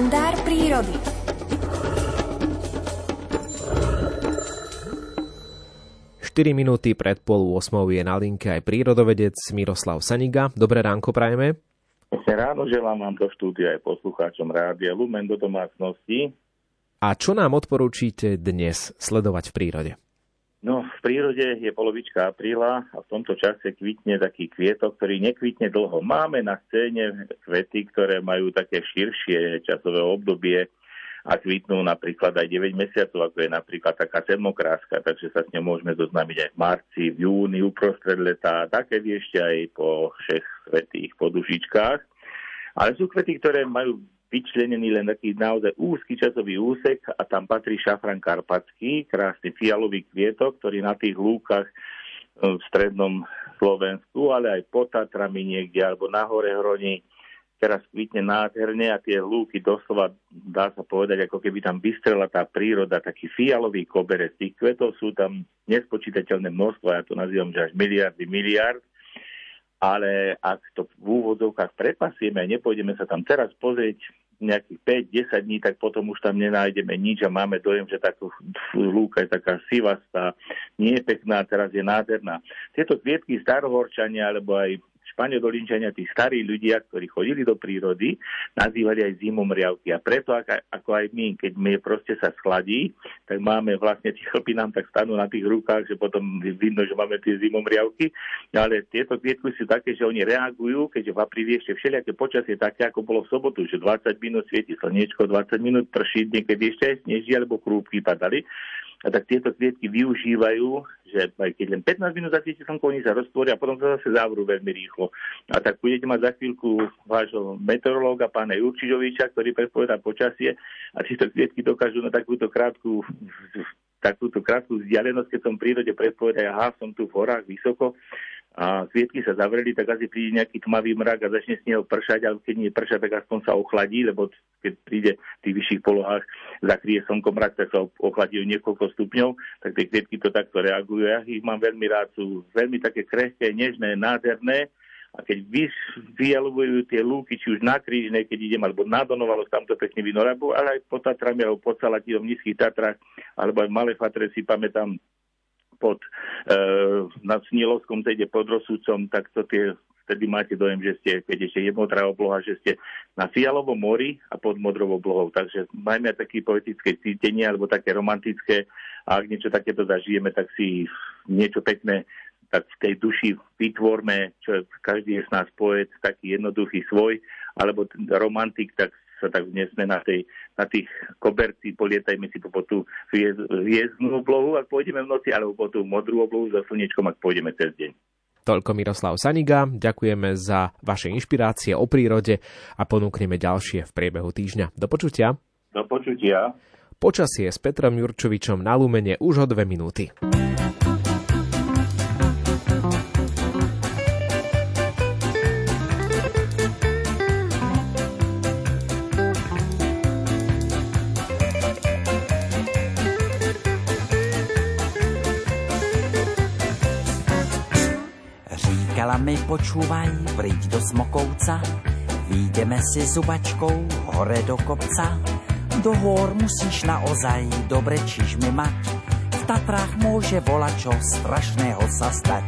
kalendár prírody. Štyri minúty pred pol 8 je na linke aj prírodovedec Miroslav Saniga. Dobré ránko prajeme. Ráno želám vám do štúdia aj poslucháčom Rádia Lumen do domácnosti. A čo nám odporúčite dnes sledovať v prírode? No, v prírode je polovička apríla a v tomto čase kvitne taký kvietok, ktorý nekvitne dlho. Máme na scéne kvety, ktoré majú také širšie časové obdobie a kvitnú napríklad aj 9 mesiacov, ako je napríklad taká sedmokráska, takže sa s ňou môžeme zoznámiť aj v marci, v júni, uprostred leta, také ešte aj po všech svetých podušičkách. Ale sú kvety, ktoré majú vyčlenený len taký naozaj úzky časový úsek a tam patrí šafran karpatský, krásny fialový kvietok, ktorý na tých lúkach e, v strednom Slovensku, ale aj pod Tatrami niekde, alebo na hore Hroni, teraz kvitne nádherne a tie lúky doslova, dá sa povedať, ako keby tam vystrela tá príroda, taký fialový koberec. Tých kvetov sú tam nespočítateľné množstvo, ja to nazývam, že až miliardy miliard ale ak to v úvodzovkách prepasieme a nepôjdeme sa tam teraz pozrieť nejakých 5-10 dní, tak potom už tam nenájdeme nič a máme dojem, že táto lúka je taká sivastá, nie je pekná, teraz je nádherná. Tieto kvietky starohorčania alebo aj Španieldolinčania, tí starí ľudia, ktorí chodili do prírody, nazývali aj zimom riavky. A preto, ako aj my, keď my proste sa schladí, tak máme vlastne tie chlpy nám tak stanú na tých rukách, že potom vidno, že máme tie zimom riavky. Ale tieto kvietky sú také, že oni reagujú, keďže v apríli ešte všelijaké počasie také, ako bolo v sobotu, že 20 minút svieti slniečko, 20 minút prší, niekedy ešte aj sneží alebo krúpky padali tak tieto kvietky využívajú, že aj keď len 15 minút zasvieti slnko, oni sa roztvoria a potom sa zase zavrú veľmi rýchlo. A tak budete mať za chvíľku vášho meteorológa, pána Jurčižoviča, ktorý predpovedá počasie a tieto kvietky dokážu na takúto krátku takúto krátku vzdialenosť, keď som v prírode predpovedal, aha, som tu v horách vysoko, a kvietky sa zavreli, tak asi príde nejaký tmavý mrak a začne s neho pršať, ale keď nie prša, tak aspoň sa ochladí, lebo keď príde v tých vyšších polohách, zakrie slnko mrak, tak sa ochladí o niekoľko stupňov, tak tie kvietky to takto reagujú. Ja ich mám veľmi rád, sú veľmi také krehké, nežné, nádherné a keď vyjalujú tie lúky, či už na Krížnej, keď idem, alebo na Donovalo, tam to pekne vynorabu, ale aj po Tatrami, alebo po Salatinom, v nízkych Tatrách, alebo aj v Malé Fatre si pamätám, pod e, nad Snilovskom, teda pod Rosúcom, tak to tie vtedy máte dojem, že ste, keď ešte je modrá obloha, že ste na fialovom mori a pod modrou oblohou. Takže majme také poetické cítenie alebo také romantické a ak niečo takéto zažijeme, tak si niečo pekné tak v tej duši vytvorme, čo každý je z nás poet, taký jednoduchý svoj, alebo romantik, tak sa tak dnesme na, tej, na tých koberci, polietajme si po, po tú hviezdnú oblohu, ak pôjdeme v noci, alebo po tú modrú oblohu za slnečkom, ak pôjdeme cez deň. Toľko Miroslav Saniga, ďakujeme za vaše inšpirácie o prírode a ponúkneme ďalšie v priebehu týždňa. Do počutia. Do počutia. Počasie s Petrom Jurčovičom na Lumene už o dve minúty. Mi počúvaj, príď do Smokovca, výjdeme si zubačkou hore do kopca. Do hôr musíš naozaj dobre čižmy mať, v Tatrách môže čo strašného sa stať.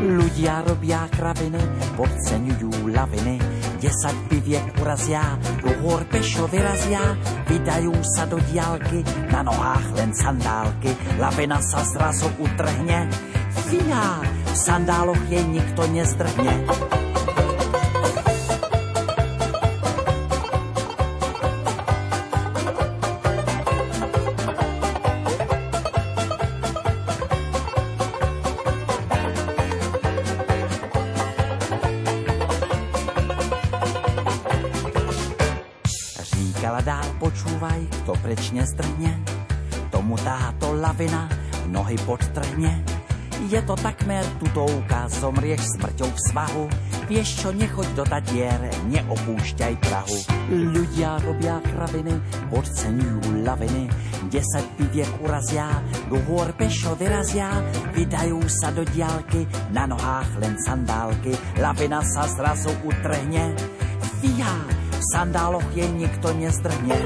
Ľudia robia kraviny, podceňujú laviny, desať piviek urazia, do hôr pešo vyrazia, vydajú sa do diálky, na nohách len sandálky, lavina sa zrazu utrhne, fíha, v sandáloch jej nikto nezdrhne. Říkala dál, počúvaj, kto preč nestrhne, tomu táto lavina nohy podtrhne je to takmer tutovka, zomrieš smrťou v svahu. Vieš čo, nechoď do tatiere, neopúšťaj Prahu. Ľudia robia kraviny, podceňujú laviny. Desať piviek urazia, do hôr pešo vyrazia. Vydajú sa do diálky, na nohách len sandálky. Lavina sa zrazu utrhne. Fíha, v sandáloch jej nikto nezdrhne.